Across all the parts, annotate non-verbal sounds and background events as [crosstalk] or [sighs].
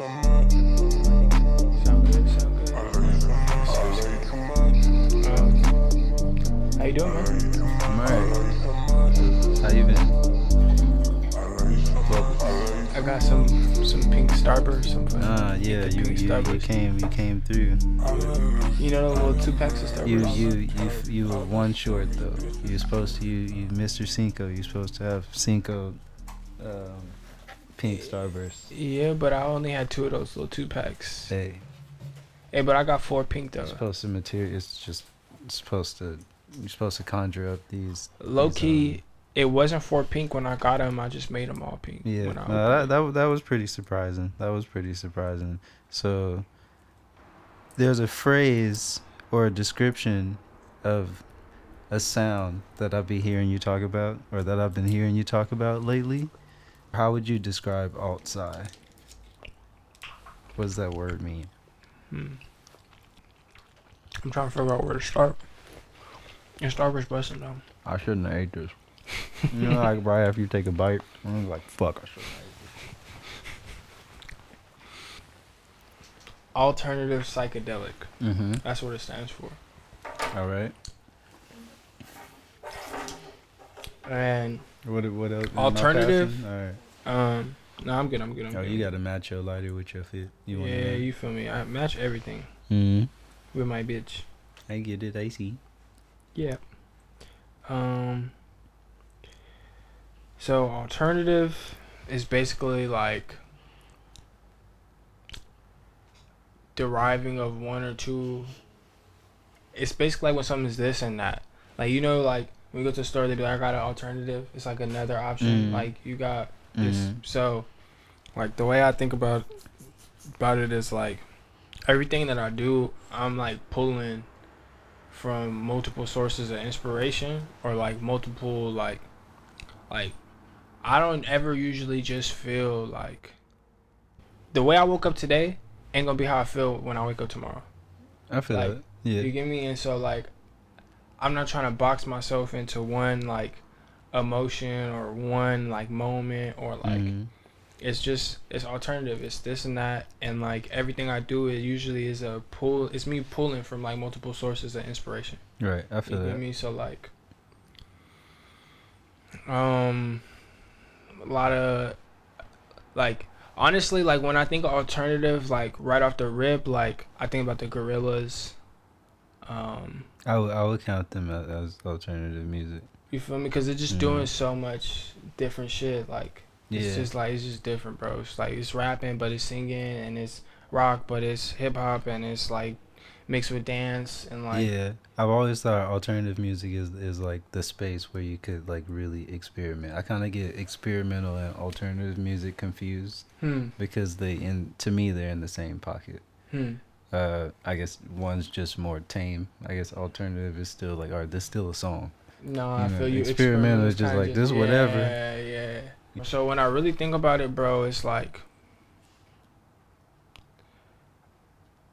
how you doing, man? I'm alright. How you been? I got some some pink Starburst, some ah, yeah, you, you, you came you came through. You know the little two packs of Starburst. You you you you were one short though. You were supposed to you you Mr. Cinco. You're supposed to have Cinco, um, pink starburst. Yeah, but I only had two of those little two packs. Hey, Hey, but I got four pink though. it's supposed to material. It's just it's supposed to. You're supposed to conjure up these. Low these, key, um, it wasn't four pink when I got them. I just made them all pink. Yeah, when I no, that, that that was pretty surprising. That was pretty surprising. So there's a phrase or a description of a sound that I'll be hearing you talk about, or that I've been hearing you talk about lately. How would you describe alt sci? What does that word mean? Hmm. I'm trying to figure out where to start. And Starburst busting though. I shouldn't have ate this. [laughs] you know, like right after you take a bite, I'm like, fuck, I shouldn't have Alternative psychedelic. Mm-hmm. That's what it stands for. All right. And What what else? Alternative? All right. um, no, I'm good. I'm good. I'm Oh, good. you got to match your lighter with your fit. You yeah, you feel me? I match everything Mm-hmm. with my bitch. I get it. I see. Yeah. Um. So alternative is basically like deriving of one or two. It's basically like when something's this and that. Like you know, like when you go to the store, they be like, "I got an alternative." It's like another option. Mm. Like you got this. Mhm. So, like the way I think about about it is like everything that I do, I'm like pulling from multiple sources of inspiration or like multiple like like I don't ever usually just feel like the way I woke up today ain't gonna be how I feel when I wake up tomorrow. I feel Like, that. Yeah. You get me? And so like I'm not trying to box myself into one like emotion or one like moment or like Mhm. it's just it's alternative it's this and that and like everything i do it usually is a pull it's me pulling from like multiple sources of inspiration Right. I you feel get that. me so like um a lot of like honestly like when i think alternative like right off the rip like i think about the Gorillaz um I would I would count them as, as alternative music. you feel me because they're just Mhm. doing so much different shit like Yeah. It's just like it's just different, bro. It's like it's rapping, but it's singing, and it's rock, but it's hip hop, and it's like mixed with dance, and like yeah. I've always thought alternative music is is like the space where you could like really experiment. I kind of get experimental and alternative music confused hmm, because they in to me they're in the same pocket. hmm, Uh, I guess one's just more tame. I guess alternative is still like, all right, this still a song. no, I You know, feel you. experimental is just like, this whatever. Yeah, yeah. So when I really think about it, bro, it's like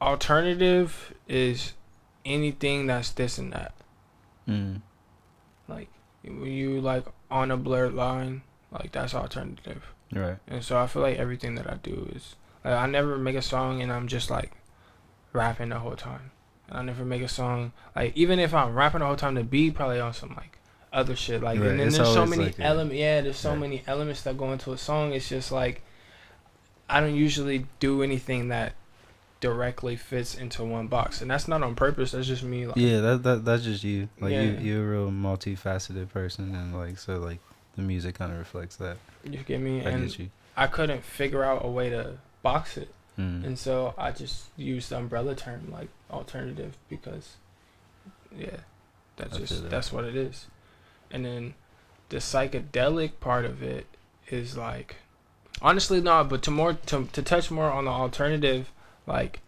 alternative is anything that's this and that. Mm. Like when you like on a blurred line, like that's alternative. Right. And so I feel like everything that I do is like I never make a song and I'm just like rapping the whole time. And I never make a song like even if I'm rapping the whole time, the beat probably on some like other shit. Like Right, and then it's there's so many like elements. Yeah, there's so Right. many elements that go into a song. It's just like I don't usually do anything that directly fits into one box, and that's not on purpose. That's just me. Like, Yeah, that that that's just you. Like you, you're a real multifaceted person, and like so like the music kind of reflects that. you get me? I and get you. I couldn't figure out a way to box it. Mm. And so I just use the umbrella term like alternative because yeah, that's just that. that's what it is. And then the psychedelic part of it is like honestly not, but to more to to touch more on the alternative, like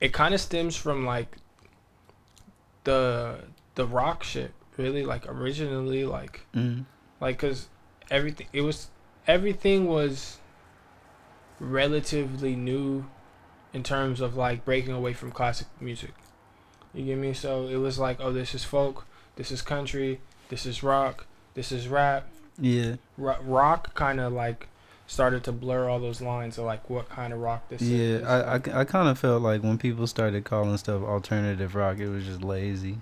it kind of stems from like the the rock shit, really like originally like Mm. like because everything it was everything was relatively new in terms of like breaking away from classic music you get me so it was like oh this is folk this is country this is rock this is rap Yeah. Ro- rock kind of like started to blur all those lines of like what kind of rock this Yeah, is. I, I, I kind of felt like when people started calling stuff alternative rock, it was just lazy.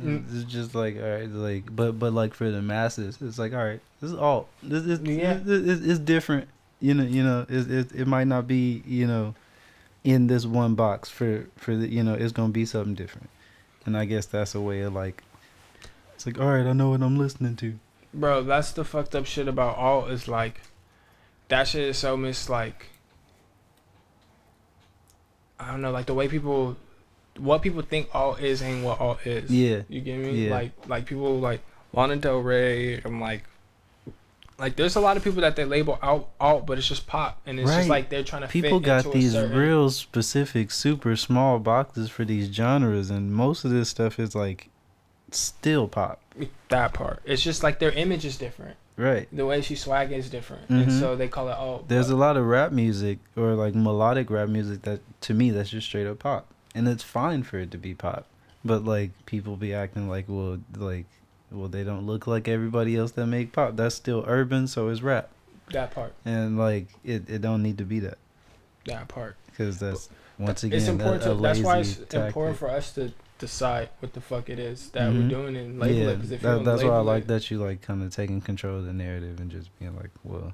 Mm. It's just like all right, like but but like for the masses, it's like all right, this is all this is Yeah. this, this, it's different. You know, you know, it, it it might not be you know, in this one box for for the you know it's gonna be something different, and I guess that's a way of like, it's like all right, I know what I'm listening to. Bro, that's the fucked up shit about alt is like that shit is so mis like I don't know, like the way people what people think alt is ain't what alt is. Yeah, You get me? Yeah. Like like people like Lana Del rey i'm like like there's a lot of people that they label out alt, but it's just pop and it's Right. just like they're trying to people fit got these certain- real specific, super small boxes for these genres, and most of this stuff is like still pop. that part. It's just like their image is different. Right. The way she swag is different, and Mhm. so they call it alt. There's but- a lot of rap music or like melodic rap music that to me that's just straight up pop. And it's fine for it to be pop. But like people be acting like well like well they don't look like everybody else that make pop. That's still urban, so it's rap. that part. And like it, it don't need to be that That part. cuz that's once again it's important. a, a to, that's why it's important for us to decide what the fuck it is that Mhm. we're doing and label yeah, it. Because if that, that's why I like it, that you like kind of taking control of the narrative and just being like, well,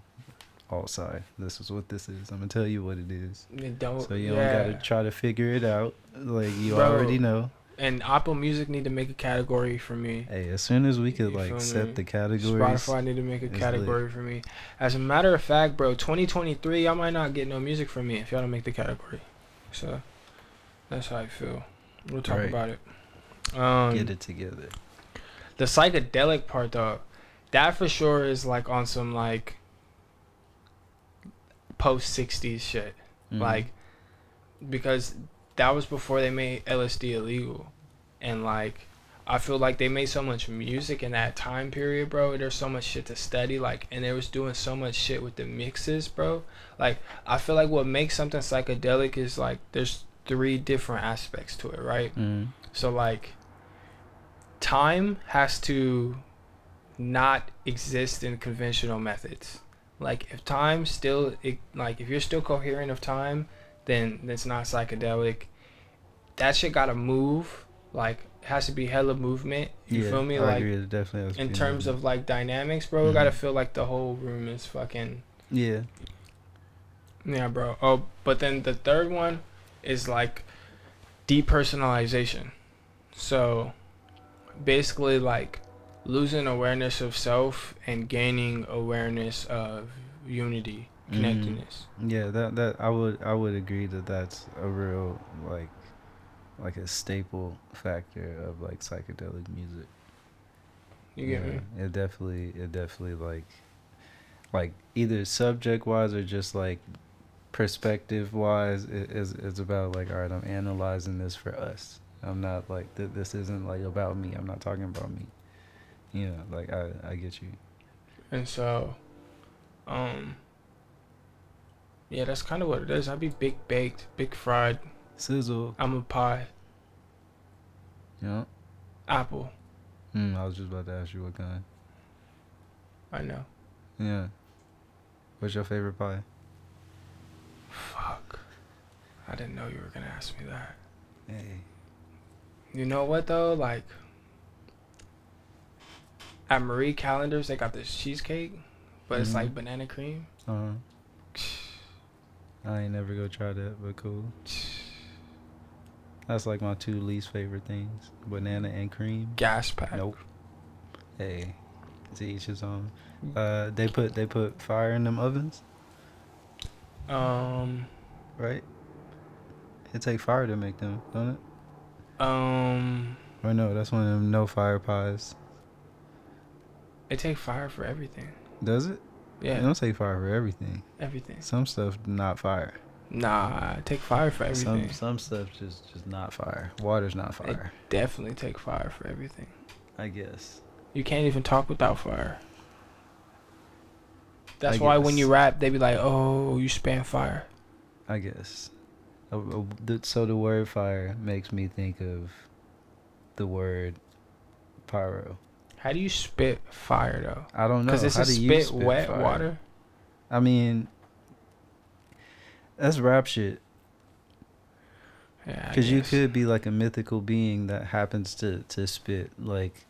all side. This is what this is. I'm gonna tell you what it is. don't. So you yeah. don't gotta try to figure it out. Like you Bro. already know. And Apple Music need to make a category for me. Hey, as soon as we could You like set me? the categories, Spotify need to make a category for me. As a matter of fact, bro, 2023, y'all might not get no music from me if y'all don't make the category. So that's how I feel. We'll talk Right. about it. Um, get it together. the psychedelic part though, that for sure is like on some like post 60s shit. Mhm. Like because that was before they made LSD illegal. And like I feel like they made so much music in that time period, bro. There's so much shit to study, like, and they was doing so much shit with the mixes, bro. Like, I feel like what makes something psychedelic is like there's three different aspects to it, right? Mhm. So like time has to not exist in conventional methods. Like if time still it, like if you're still coherent of time, then it's not psychedelic. That shit gotta move. Like has to be hella movement. You yeah, feel me? I like agree. It definitely in terms movement. of like dynamics, bro, it gotta mm-hmm. feel like the whole room is fucking yeah, yeah, bro. Oh, but then the third one is like depersonalization. So basically, like losing awareness of self and gaining awareness of unity, Connectedness. yeah. That that I would I would agree that that's a real like like a staple factor of like psychedelic music. You get Yeah, me? It definitely, it definitely like, like either subject wise or just like perspective wise. It is it's about like, all right, I'm analyzing this for us. I'm not like th- this isn't like about me. I'm not talking about me. You know, like I I get you. And so, um, yeah, that's kind of what it is. I be big baked, big fried. Sizzle, I'm a pie, Yeah. apple. Mm, I was just about to ask you what kind. I know. Yeah. What's your favorite pie? Fuck. I didn't know you were gonna ask me that. Hey. You know what though? Like at Marie Callender's, they got this cheesecake, but it's like Mhm. banana cream. Uh huh. I ain't never go try that, but cool. That's like my two least favorite things: banana and cream. Gas pack. Nope. Hey, to each his own. Uh, they put they put fire in them ovens, Um. right? It take fire to make them, don't it? Um. Or no, that's one of them no fire pies. It take fire for everything. Does it? It Yeah. don't take fire for everything. Everything. Some stuff not fire. Nah, take fire for everything. Some some stuff just just not fire. Water's not fire. Definitely take fire for everything. I guess. You can't even talk without fire. That's I why when you rap, they be like, "Oh, you spam fire." I guess. Uh, uh, So the word fire makes me think of the word pyro. How do you spit fire though? I don't know. Because it's How a do you spit spit wet fire? water. I mean, that's rap shit. Yeah, Because you could be like a mythical being that happens to, to spit like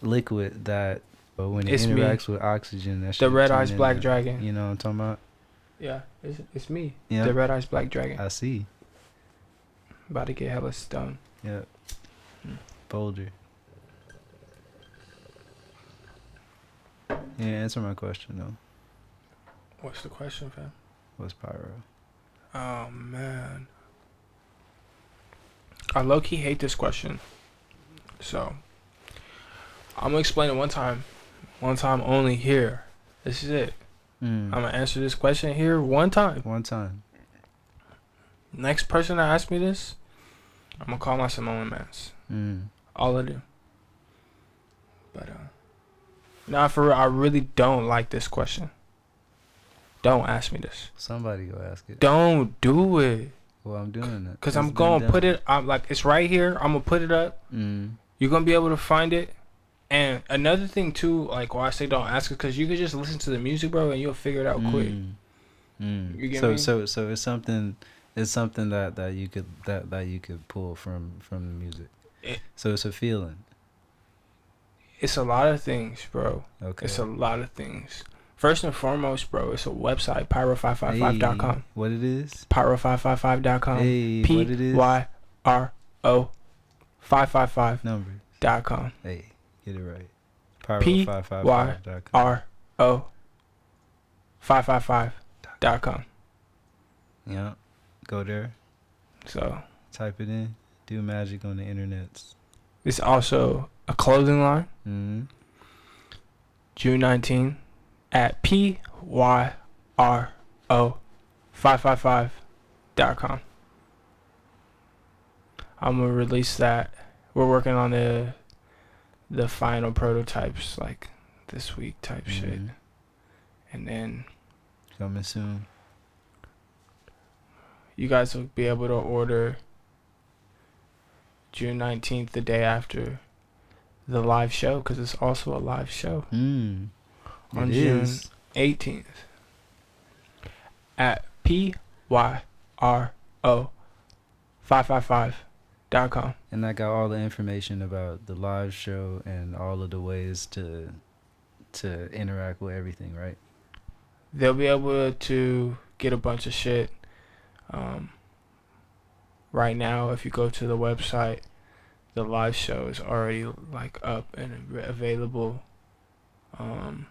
liquid that, but when it It's me. interacts with oxygen, that the red eyes black dragon. You know what I'm talking about? Yeah, it's, it's me. Yeah. The red eyes black dragon. I see. About to get hella stoned. Yeah. Hmm. Boulder. Yeah, answer my question though. What's the question, fam? What's pyro? Oh man. I low key hate this question. So I'm gonna explain it one time. One time only here. This is it. Mm. I'm gonna answer this question here one time. One time. Next person that asks me this, I'm gonna call my Samoan mans. Mm. All I do. But uh Nah for real, I really don't like this question. Don't ask me this. Somebody go ask it. Don't do it. Well, I'm doing it. Cause It's I'm gonna done. put it I'm like it's right here. I'm gonna put it up. Mm. You're gonna be able to find it. And another thing too, like why I say don't ask it, cause you could just listen to the music, bro, and you'll figure it out quick. Mm. Mm. You get so me? so so it's something it's something that that you could that that you could pull from from the music. It- so it's a feeling. It's a lot of things, bro. Okay. It's a lot of things. First and foremost, bro, it's a website, pyro555.com. Hey, what it is? Pyro555.com. Hey, P what it is? Y R O 555.com. Numbers. Hey, get it right. Pyro P- five five Y- five dot com. R O 555.com. Yeah. Go there. So Type it in. Do magic on the internet. it's also a clothing line. Mm-hmm. June 19 at P Y R O 555.com. I'm gonna release that. We're working on the the final prototypes like this week type shit. Mhm. And then Coming soon. you guys will be able to order June 19th, the day after the live show, because it's also a live show. Mm. On June is. 18th at P Y R O 555.com. And I got all the information about the live show and all of the ways to to interact with everything, right? They'll be able to get a bunch of shit. Um, right now, if you go to the website, the live show is already like up and available. Um,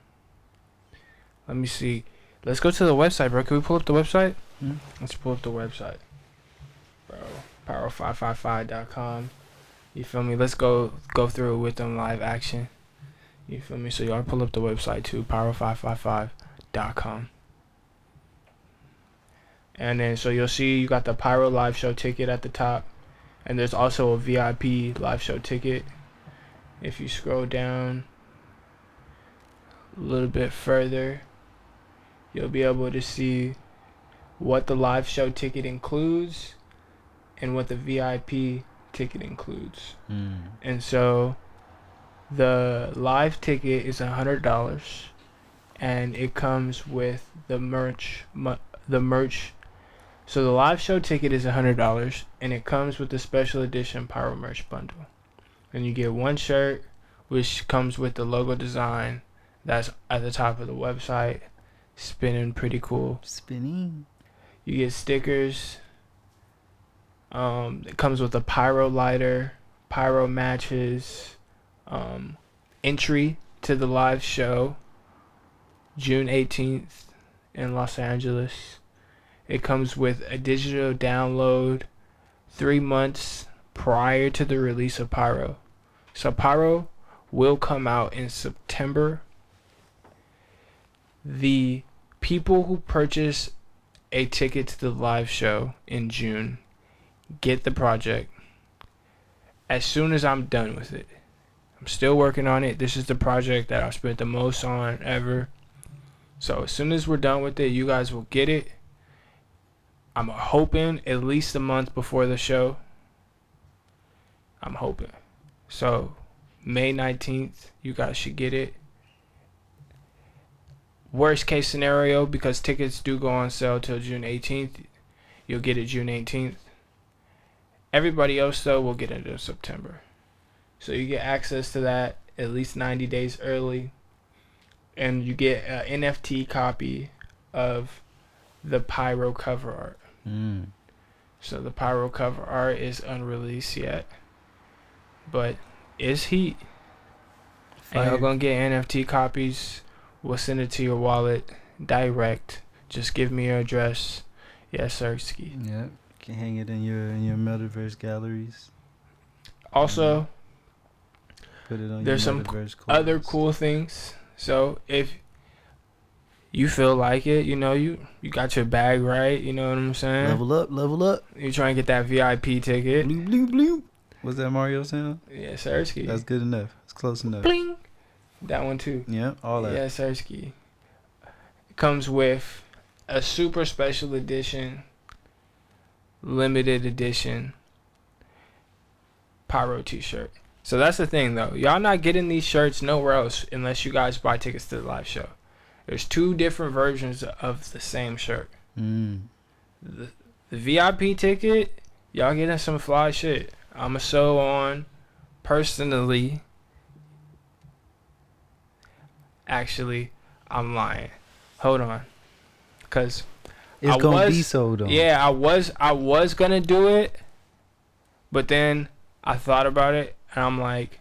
let me see. Let's go to the website, bro. Can we pull up the website? Hmm? Let's pull up the website, bro. Pyro555.com. You feel me? Let's go go through with them live action. You feel me? So y'all pull up the website too, pyro555.com. And then so you'll see you got the Pyro live show ticket at the top. And there's also a VIP live show ticket. If you scroll down a little bit further, you'll be able to see what the live show ticket includes and what the VIP ticket includes. Mm. And so the live ticket is a hundred dollars, and it comes with the merch. Mu- the merch. So the live show ticket is a hundred dollars, and it comes with the special edition pyro merch bundle. And you get one shirt, which comes with the logo design. That's at the top of the website. Spinning pretty cool. Spinning. You get stickers. Um, it comes with a pyro lighter, pyro matches, um, entry to the live show, June 18th in Los Angeles. It comes with a digital download three months prior to the release of Pyro. So Pyro will come out in September. The people who purchase a ticket to the live show in June. Get the project as soon as I'm done with it. I'm still working on it. This is the project that I've spent the most on ever. So as soon as we're done with it, you guys will get it. I'm hoping at least a month before the show. I'm hoping. So May 19th, you guys should get it. worst case scenario, because tickets do go on sale till June 18th, you'll get it June 18th. Everybody else though will get it in September. So you get access to that at least 90 days early, and you get an NFT copy of the Pyro cover art. Mm. So the Pyro cover art is unreleased yet, but it's heat. And y'all gonna get NFT copies. We'll send it to your wallet direct. Just give me your address. Yes, sir. Ski. Yeah, can hang it in your in your metaverse galleries. Also, Put it on There's your some other cool things. So if you feel like it, you know you you got your bag right. You know what I'm saying. Level up, level up. You trying to get that VIP ticket. Bloop, bloop, bloop. Was that Mario sound? Yeah, sir. Ski. That's good enough. It's close enough. Bling. That one too. Yeah, all that. Yeah, Sersky. Comes with a super special edition, limited edition Pyro t shirt. So that's the thing though. Y'all not getting these shirts nowhere else unless you guys buy tickets to the live show. There's two different versions of the same shirt. Mm. The, the VIP ticket, y'all getting some fly shit. I'ma sew on personally. Actually, I'm lying. Hold on. Cause It's I gonna be was- so though. yeah, I was I was gonna do it, but then I thought about it and I'm like,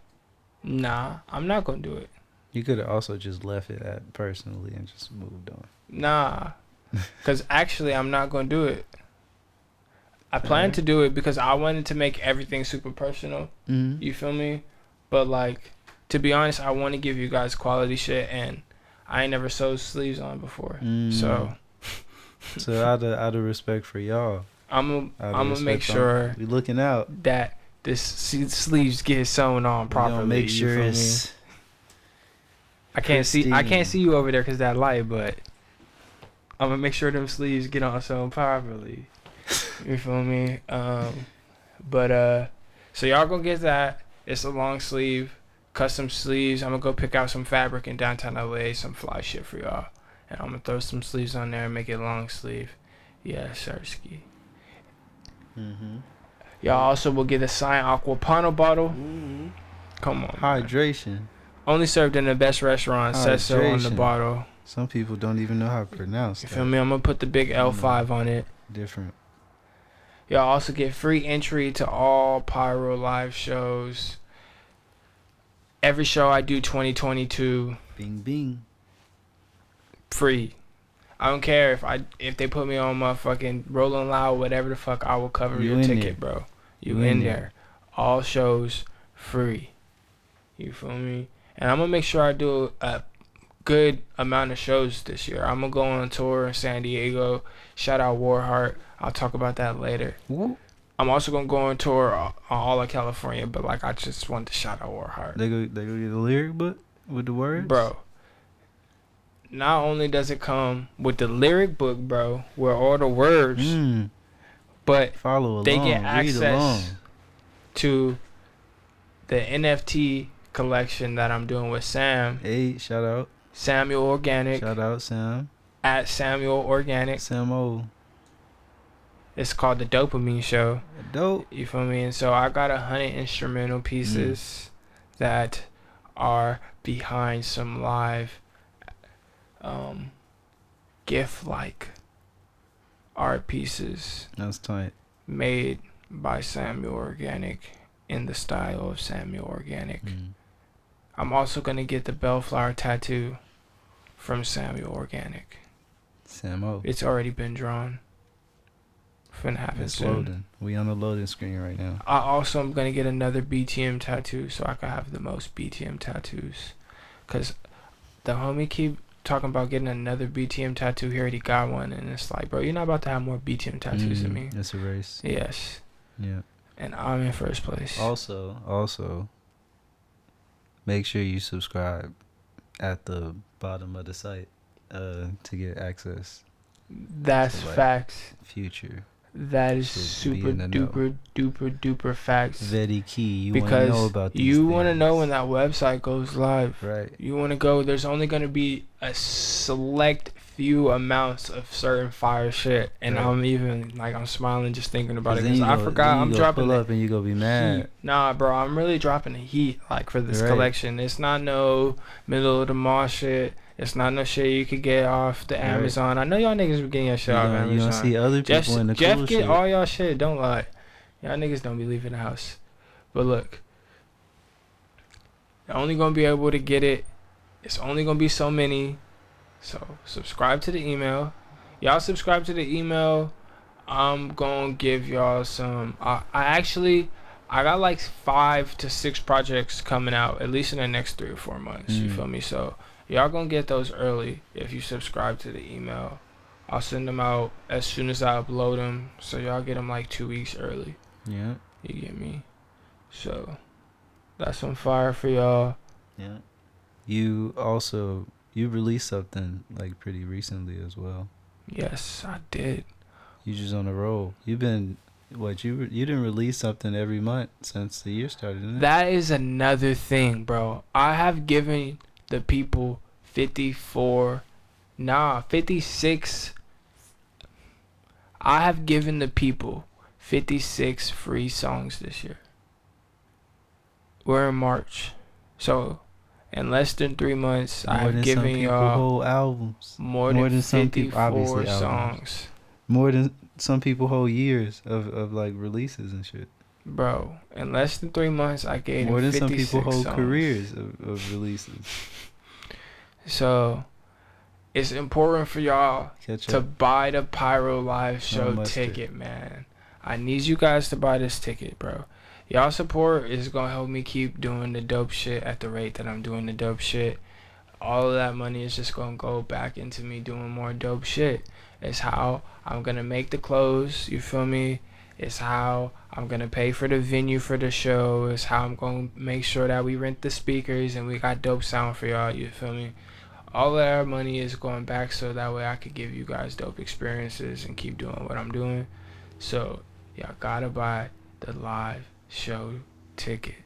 nah, I'm not gonna do it. You could have also just left it at personally and just moved on. Nah, [laughs] because actually I'm not gonna do it. I plan to do it because I wanted to make everything super personal. Mm-hmm. You feel me? But like, to be honest, I want to give you guys quality shit, and I ain't never sewed sleeves on before. Mm. [laughs] So So out of out of respect for y'all, I'm gonna I'm gonna make sure we looking out. that this sleeves get sewn on properly. make sure it's. me? I can't see I can't see you over there because that light, but I'm gonna make sure them sleeves get on sewn properly. you feel me? Um, but uh, so y'all gonna get that. It's a long sleeve, custom sleeves. I'm gonna go pick out some fabric in downtown LA, some fly shit for y'all, and I'm gonna throw some sleeves on there and make it long sleeve. Yeah, Sersky. mm-hmm. Y'all also will get a signed Acqua Panna bottle. Mhm. Come on, man. Only served in the best restaurant. Oh, Says so on the bottle. Some people don't even know how to pronounce it. You that. feel me? I'm gonna put the big L5 mm. on it. Different. Y'all also get free entry to all Pyro live shows. Every show I do 2022 Bing bing. free. I don't care if I if they put me on my fucking Rolling Loud, whatever the fuck, I will cover You your ticket, there. bro. You, You in, in there. there. All shows free. You feel me? And I'm gonna make sure I do a good amount of shows this year. I'm gonna go on tour in San Diego. Shout out Warheart. I'll talk about that later. Whoop. I'm also gonna go on tour on all of California, but like I just want to shout out Warheart, They go they go get a lyric book with the words. bro. Not only does it come with the lyric book, bro, where all the words, Mm, but follow along. they get access to the NFT collection that I'm doing with Sam, Hey, shout out. Samuel Organic Shout out Sam. at Samuel Organic. Sam O. It's called the Dopamine Show. Dope. You feel me? And so I got a hundred instrumental pieces that are behind some live um gift like art pieces That's tight. made by Samuel Organic in the style of Samuel Organic. Mm. I'm also gonna get the bellflower tattoo from Samuel Organic. Samo. It's already been drawn. Finna happen It's soon. loading. We on the loading screen right now. I also am gonna get another BTM tattoo so I can have the most BTM tattoos. Cause the homie keep talking about getting another BTM tattoo. He already got one, and it's like, bro, you're not about to have more BTM tattoos than me. Mm, It's a race. Yes, Yeah. and I'm in first place. Also, also, make sure you subscribe at the bottom of the site uh, to get access That's So, like- facts. future That is super in the know. duper duper duper facts. Very key. You want to because know about these you want to know when that website goes live. Right. You want to go. There's only going to be a select few amounts of certain fire shit, and Right. I'm even like I'm smiling just thinking about it because I go- forgot I'm dropping pull the up and you go be mad. heat. Nah, bro, I'm really dropping the heat like for this Right. collection. It's not no middle of the mall shit. It's not no shit you could get off the Right. Amazon. I know y'all niggas be getting your shit You off gonna, you Amazon. gonna see other people Jeff, in the Jeff cool get shit. all y'all shit. Don't lie. Y'all niggas don't be leaving the house. But look, you're only gonna be able to get it. It's only gonna be so many. So subscribe to the email. Y'all subscribe to the email. I'm gonna give y'all some. I, I actually, I got like five to six projects coming out at least in the next three or four months. You Mm. feel me? So y'all gonna get those early if you subscribe to the email. I'll send them out as soon as I upload them, so y'all get them like two weeks early. Yeah. You get me? So that's on fire for y'all. Yeah. You also you released something like pretty recently as well. Yes, I did. You just on a roll. You've been what you re- you didn't release something every month since the year started. That is another thing, bro. I have given the people 54, nah, 56. I have given the people 56 free songs this year. We're in March. So, in less than three months, I've given y'all whole albums. more, more than, than some people- 54 obviously albums. songs. More than some people whole years of, of like releases and shit. Bro, in less than three months, I gave More than some people whole songs. careers of, of releases. So it's important for y'all Catch to buy the Pyro Live show ticket, man. I need you guys to buy this ticket, bro. Y'all support is gonna help me keep doing the dope shit at the rate that I'm doing the dope shit. All of that money is just gonna go back into me doing more dope shit. It's how I'm gonna make the clothes, you feel me? It's how I'm gonna pay for the venue for the show. It's how I'm gonna make sure that we rent the speakers and we got dope sound for y'all, you feel me? all of our money is going back so that way I could give you guys dope experiences and keep doing what I'm doing. So y'all gotta buy the live show ticket.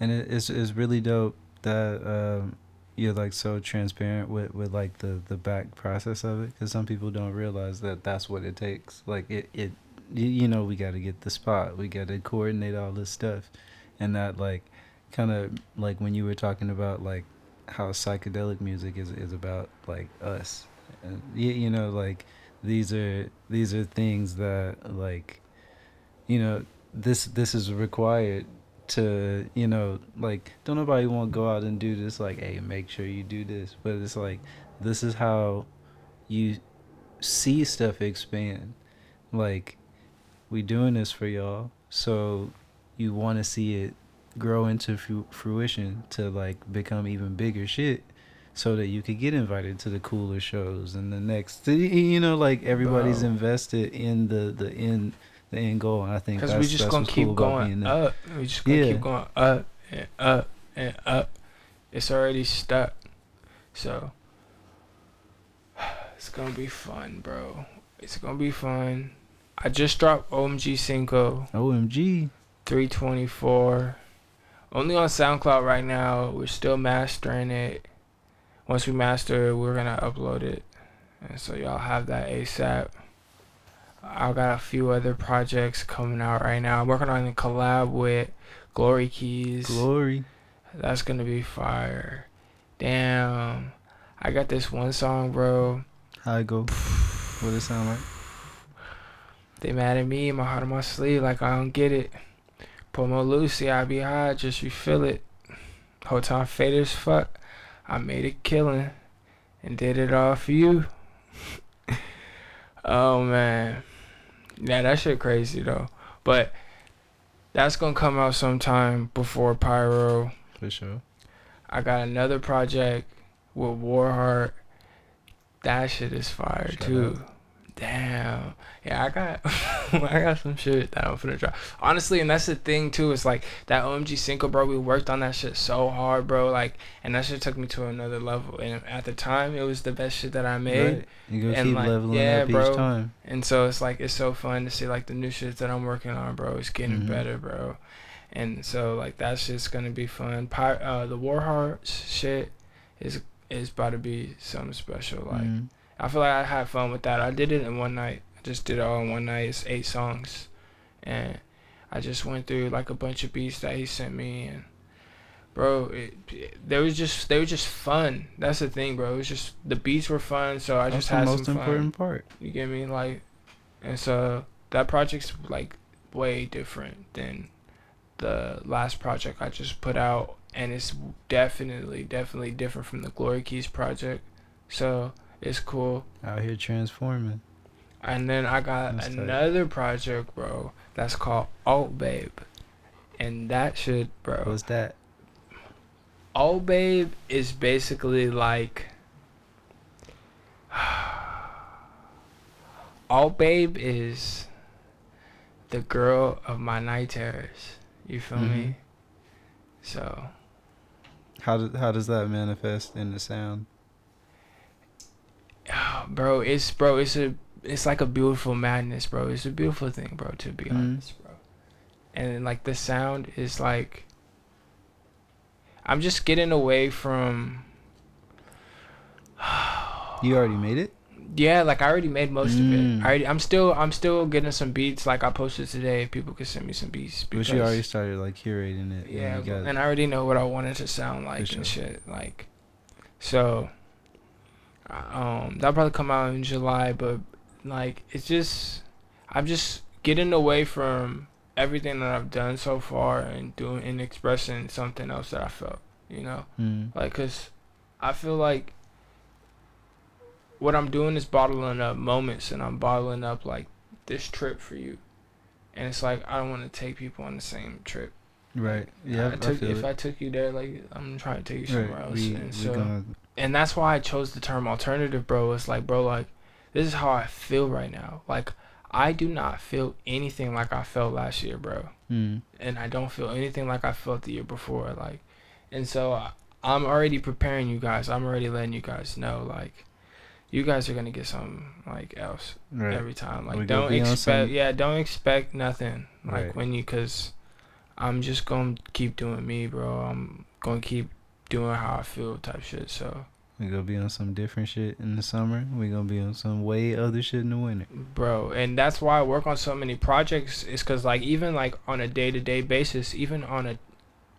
and it, it's it's really dope that um, you're like so transparent with, with like the the back process of it because some people don't realize that that's what it takes. Like it it you, you know we got to get the spot we got to coordinate all this stuff. And that like kind of like when you were talking about like how psychedelic music is is about like us. And you, you know like these are these are things that like you know this this is required to you know like don't nobody want to go out and do this like hey make sure you do this but it's like this is how you see stuff expand like we doing this for y'all so you want to see it grow into fu- fruition to like become even bigger shit so that you could get invited to the cooler shows and the next you know like everybody's Bro. invested in the the end the end goal and i think Cause that's, we just gonna keep cool going up. We just gonna Yeah. keep going up and up and up. It's already stuck. So [sighs] it's gonna be fun, bro. It's gonna be fun. I just dropped OMG Cinco. omg 324. Only on SoundCloud right now. We're still mastering it. Once we master it, we're gonna upload it. And so y'all have that ASAP. I got a few other projects coming out right now. I'm working on a collab with Glory Keys. glory That's gonna be fire. Damn. I got this one song, bro. how it go what does it sound like They mad at me, my heart on my sleeve, like I don't get it. Pull more Lucy, I be high, just refill it. Whole time faded as fuck. I made a killing and did it all for you. [laughs] oh man. Yeah, that shit crazy though. But that's gonna come out sometime before Pyro. for sure I got another project with Warheart. That shit is fire Shout too. Damn. Yeah, I got [laughs] I got some shit that I'm finna drop. Honestly, and that's the thing too. It's like that OMG Cinco, bro. We worked on that shit so hard, bro. Like, and that shit took me to another level. And at the time, it was the best shit that I made. Right. You gonna And, keep like, leveling yeah, up bro. each time. And so it's like it's so fun to see like the new shit that I'm working on, bro. It's getting Mhm. better, bro. And so like that shit's gonna be fun. Pir- uh, the Warhearts shit is is about to be something special. Like Mhm. I feel like I had fun with that. I did it in one night. I just did it all in one night. It's eight songs, and I just went through like a bunch of beats that he sent me, and bro, it, it they was just they were just fun. That's the thing, bro. It was just the beats were fun, so I That's just the had most some fun. important part. You get me? Like, and so that project's like way different than the last project I just put out, and it's definitely, definitely different from the Glory Keys project. So it's cool. Out here transforming. And then I got That's tight. another project, bro, that's called Alt Babe. And that shit, bro. What's that? Alt Babe is basically like. [sighs] Alt Babe is the girl of my night terrors. You feel Mhm. me? So, How does how does that manifest in the sound? [sighs] bro, it's bro, it's a, it's like a beautiful madness, bro. It's a beautiful thing, bro. To be Mhm. honest, bro. And like the sound is like, I'm just getting away from. [sighs] You already made it? Yeah, like I already made most of Mm. it. I already, I'm still, I'm still getting some beats. Like I posted today, people could send me some beats. But you already started like curating it. yeah, got- and I already know what I want it to sound like For and shit. Like, so, um, that'll probably come out in July. But like, it's just, I'm just getting away from everything that I've done so far and doing and expressing something else that I felt. You know. Mm. Like, cause I feel like what I'm doing is bottling up moments, and I'm bottling up like this trip for you. And it's like I don't want to take people on the same trip. Right. Yeah. I took, if it. I took you there, like I'm trying to take you somewhere right. else. We, and so, and that's why I chose the term alternative, bro. It's like, bro, like this is how I feel right now. Like I do not feel anything like I felt last year, bro mm. and I don't feel anything like I felt the year before. Like, and so I, I'm already preparing you guys. I'm already letting you guys know, like, you guys are gonna get something like else right. every time. Like, gonna don't expect, yeah, don't expect nothing. Like Right. when you, cause I'm just gonna keep doing me, bro. I'm gonna keep doing how I feel, type shit. So, We gonna be on some different shit in the summer. We gonna be on some way other shit in the winter. bro and that's why i work on so many projects is because like even like on a day-to-day basis even on a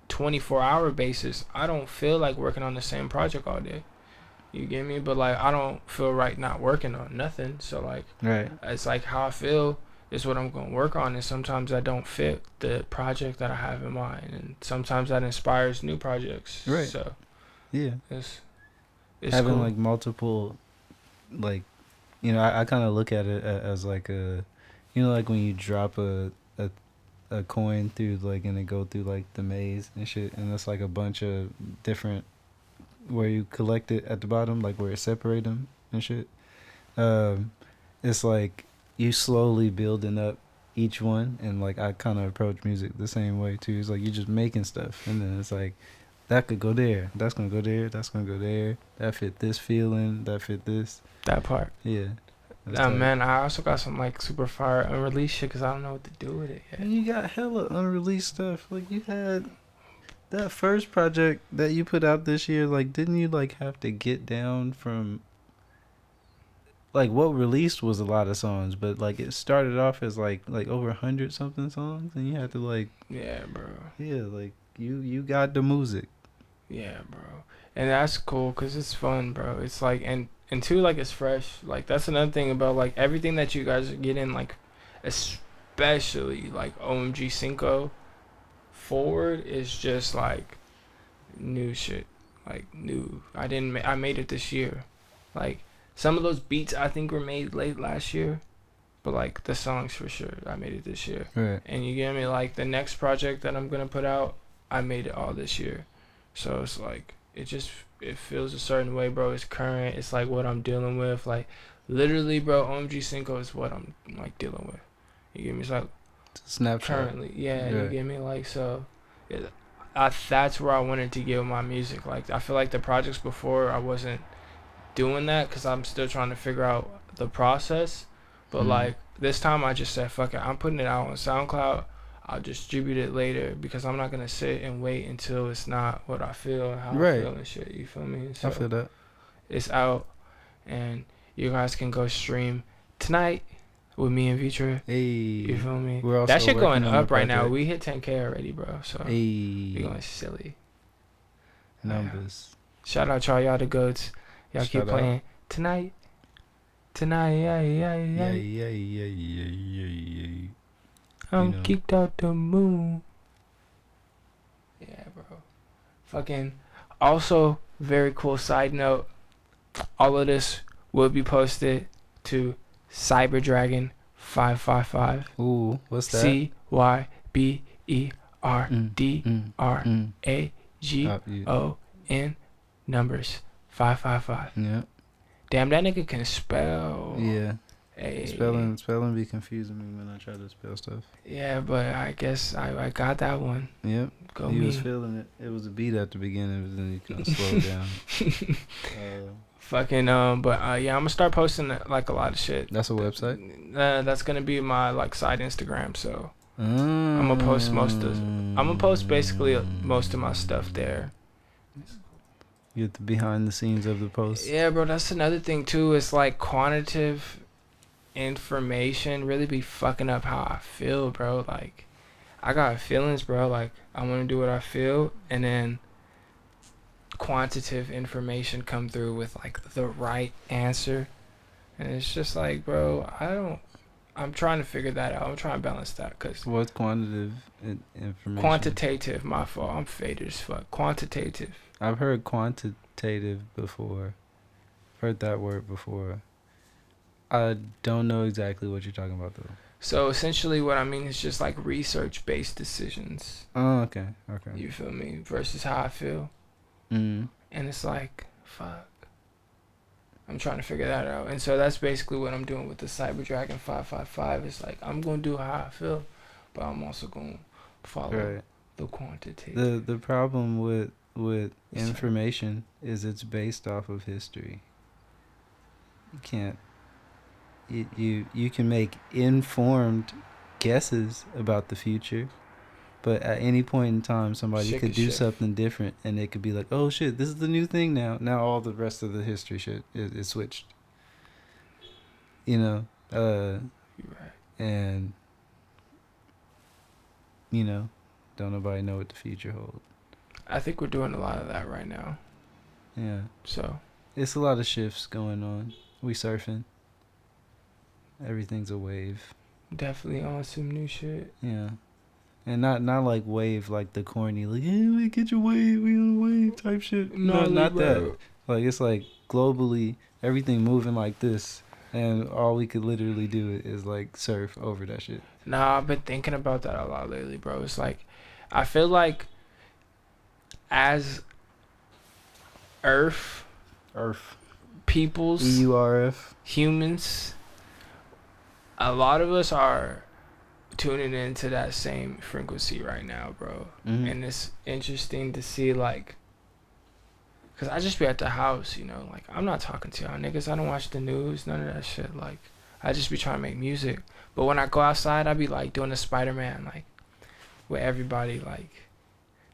24 hour basis i don't feel like working on the same project all day you get me but like i don't feel right not working on nothing so like Right. it's like how i feel is what i'm going to work on and sometimes i don't fit the project that i have in mind and sometimes that inspires new projects Right. so Yeah. it's it's Having cool. like multiple, like, you know, I, I kind of look at it as like a, you know, like when you drop a, a a coin through like and it go through like the maze and shit, and it's like a bunch of different where you collect it at the bottom, like where it separate them and shit. Um, it's like you slowly building up each one, and like I kind of approach music the same way too. It's like you're just making stuff, and then it's like that could go there, that's gonna go there, that's gonna go there. That fit this feeling, that fit this. that part Yeah. Uh, man, I also got some like super fire unreleased shit because I don't know what to do with it yet. And you got hella unreleased stuff. Like you had that first project that you put out this year. Like, didn't you like have to get down from? Like what released was a lot of songs, but like it started off as like like over a hundred something songs, and you had to like Yeah, bro. yeah like you you got the music. Yeah, bro. And that's cool because it's fun, bro. It's like and and two like it's fresh. Like that's another thing about like everything that you guys are getting like, especially like OMG Cinco, forward is just like new shit. Like new. I didn't. Ma- I made it this year. Like some of those beats I think were made late last year, but like the songs for sure I made it this year. Right. And you get me like the next project that I'm gonna put out, I made it all this year. So it's like it just it feels a certain way, bro. It's current. It's like what I'm dealing with. Like literally, bro. OMG Cinco is what I'm like dealing with. You get me? It's like Snapchat. currently, yeah, you Right. get me? Like so, it, I, that's where I wanted to give my music. Like I feel like the projects before I wasn't doing that because I'm still trying to figure out the process. But Mhm. like this time, I just said, "Fuck it," I'm putting it out on SoundCloud. I'll distribute it later because I'm not gonna sit and wait until it's not what I feel and how I Right. feel and shit. You feel me? I feel that. it's out, and you guys can go stream tonight with me and Vitra. You feel me? That shit going working on the up right now. We hit 10k already, bro. So we Hey. going silly. Numbers. Shout out y'all, y'all the goats. Y'all keep Shout out. playing tonight. Tonight, yeah, yeah, Yeah, yeah. yeah, yeah, yeah, yeah, yeah. I'm know. kicked out the moon. Yeah, bro. Fucking. Also, very cool side note. All of this will be posted to Cyber Dragon 555. Ooh, what's that? C Y B E R Mm, D mm, R mm. A G. O N numbers 555. yeah. Damn, that nigga can spell. Yeah. Hey. Spelling spelling be confusing me when I try to spell stuff. Yeah, but I guess I, I got that one. Yep. Go he me. was feeling it. It was a beat at the beginning, but then he kind of slowed [laughs] down. Uh, [laughs] Fucking um, but uh, yeah, I'm gonna start posting uh, like a lot of shit. that's a website. Uh, that's gonna be my like side Instagram. So I'm gonna post most of- I'm gonna post basically most of my stuff there. Get the behind the scenes of the post. Yeah, bro, that's another thing too. It's like quantitative information really be fucking up how I feel, bro. Like, I got feelings, bro. Like, I want to do what I feel, and then quantitative information come through with like the right answer, and it's just like, bro, I don't. I'm trying to figure that out. I'm trying to balance that because What's quantitative information? quantitative, my fault. I'm faded as fuck. Quantitative. I've heard quantitative before. Heard that word before. I don't know exactly what you're talking about though. So essentially, what I mean is just like research-based decisions. Oh, okay, okay. You feel me? Versus how I feel. Mm. And it's like, fuck. I'm trying to figure that out. And so that's basically what I'm doing with the Cyber Dragon 555. It's like, I'm going to do how I feel, but I'm also going to follow Right. the quantity. The the problem with with information is it's based off of history. You can't you you, you can make informed guesses about the future, but at any point in time somebody Shit could do shift. something different and it could be like, "Oh shit, this is the new thing now." Now all the rest of the history shit is, is switched. You know, uh right. and you know, don't nobody know what the future holds. I think we're doing a lot of that right now. Yeah. So, It's a lot of shifts going on. We surfing. Everything's a wave. definitely on some new shit. Yeah. And not not like wave like the corny like hey we get your wave we on wave type shit. No, not that. Like it's like globally everything moving like this and all we could literally do is like surf over that shit. Nah, I've been thinking about that a lot lately, bro. It's like, I feel like as Earth Earth. peoples, E U R F. humans, a lot of us are tuning into that same frequency right now, bro. Mhm. And it's interesting to see, like, because I just be at the house, you know, like, I'm not talking to y'all niggas. I don't watch the news, none of that shit. Like, I just be trying to make music. But when I go outside, I be, like, doing the Spider Man, like, with everybody. Like,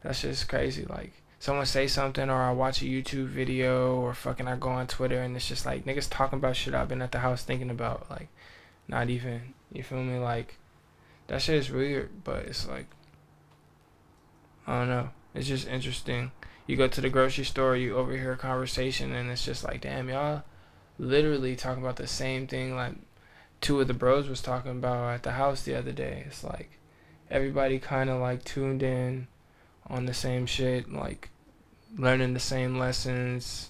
that's just crazy. Like, someone say something, or I watch a YouTube video, or fucking I go on Twitter, and it's just like niggas talking about shit I've been at the house thinking about. Like, not even, you feel me? Like, that shit is weird, but it's like, I don't know. It's just interesting. You go to the grocery store, you overhear a conversation, and it's just like, damn, y'all literally talking about the same thing like two of the bros was talking about at the house the other day. It's like everybody kind of like tuned in on the same shit, like learning the same lessons.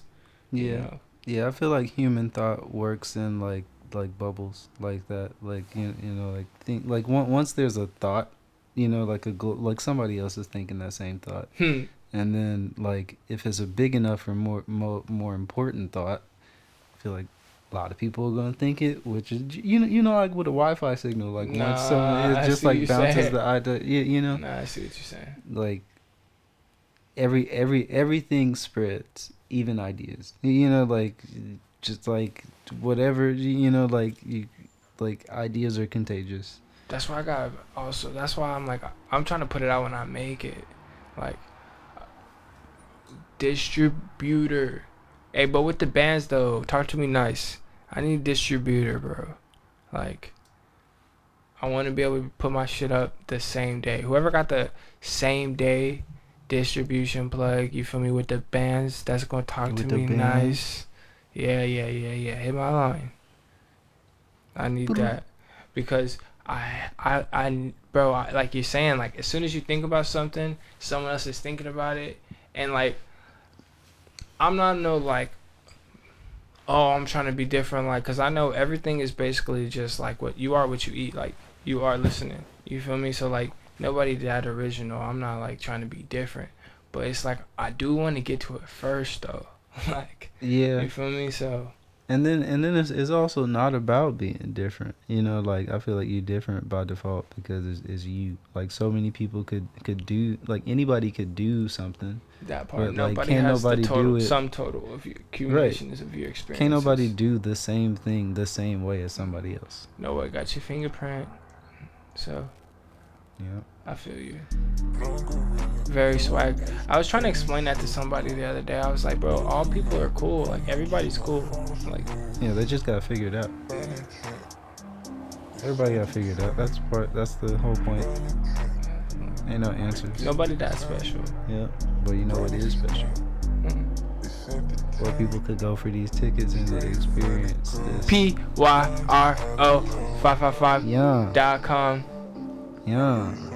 you Yeah. know. Yeah, I feel like human thought works in like like bubbles like that. Like you, you know like think like on- once there's a thought, you know like a like somebody else is thinking that same thought. Hmm. And then like if it's a big enough or more more more important thought, I feel like a lot of people are gonna think it, which is you know you know like with a Wi-Fi signal, like Nah, once someone it just like bounces saying. the idea, you, you know, Nah, I see what you're saying. like every every everything spreads, even ideas. You- know, like just like whatever you know, like you like ideas are contagious. That's why I got also. That's why I'm like I'm trying to put it out when I make it, like distributor. Hey, but with the bands though, talk to me nice. I need distributor, bro. Like, I want to be able to put my shit up the same day. Whoever got the same day distribution plug, you feel me, with the bands that's gonna talk With to me bands? nice. Yeah, yeah, yeah, yeah. Hit my line. I need that because I, I, I, bro, I, like you're saying, like as soon as you think about something, someone else is thinking about it, and like, I'm not no like, oh, I'm trying to be different, like, cause I know everything is basically just like what you are, what you eat, like you are listening. You feel me? So like nobody that original. I'm not like trying to be different, but it's like I do want to get to it first though, [laughs] like Yeah, you feel me? So and then and then it's, it's also not about being different. You know like i feel like you're different by default because it's, it's you. Like so many people could could do like anybody could do something. That part, But, like, nobody can't has nobody the do it- sum total of your accumulations of your experience. can't nobody do the same thing the same way as somebody else. No, I got your fingerprint, so yeah I feel you. Very swag. I was trying to explain that to somebody the other day. I was like, bro, all people are cool. Like everybody's cool. Like yeah they just got figured out everybody got figured out that's part that's the whole point ain't no answers nobody that special. yeah but you know what is special Mm. where people could go for these tickets and experience this P Y R O five five five young dot com. Yeah.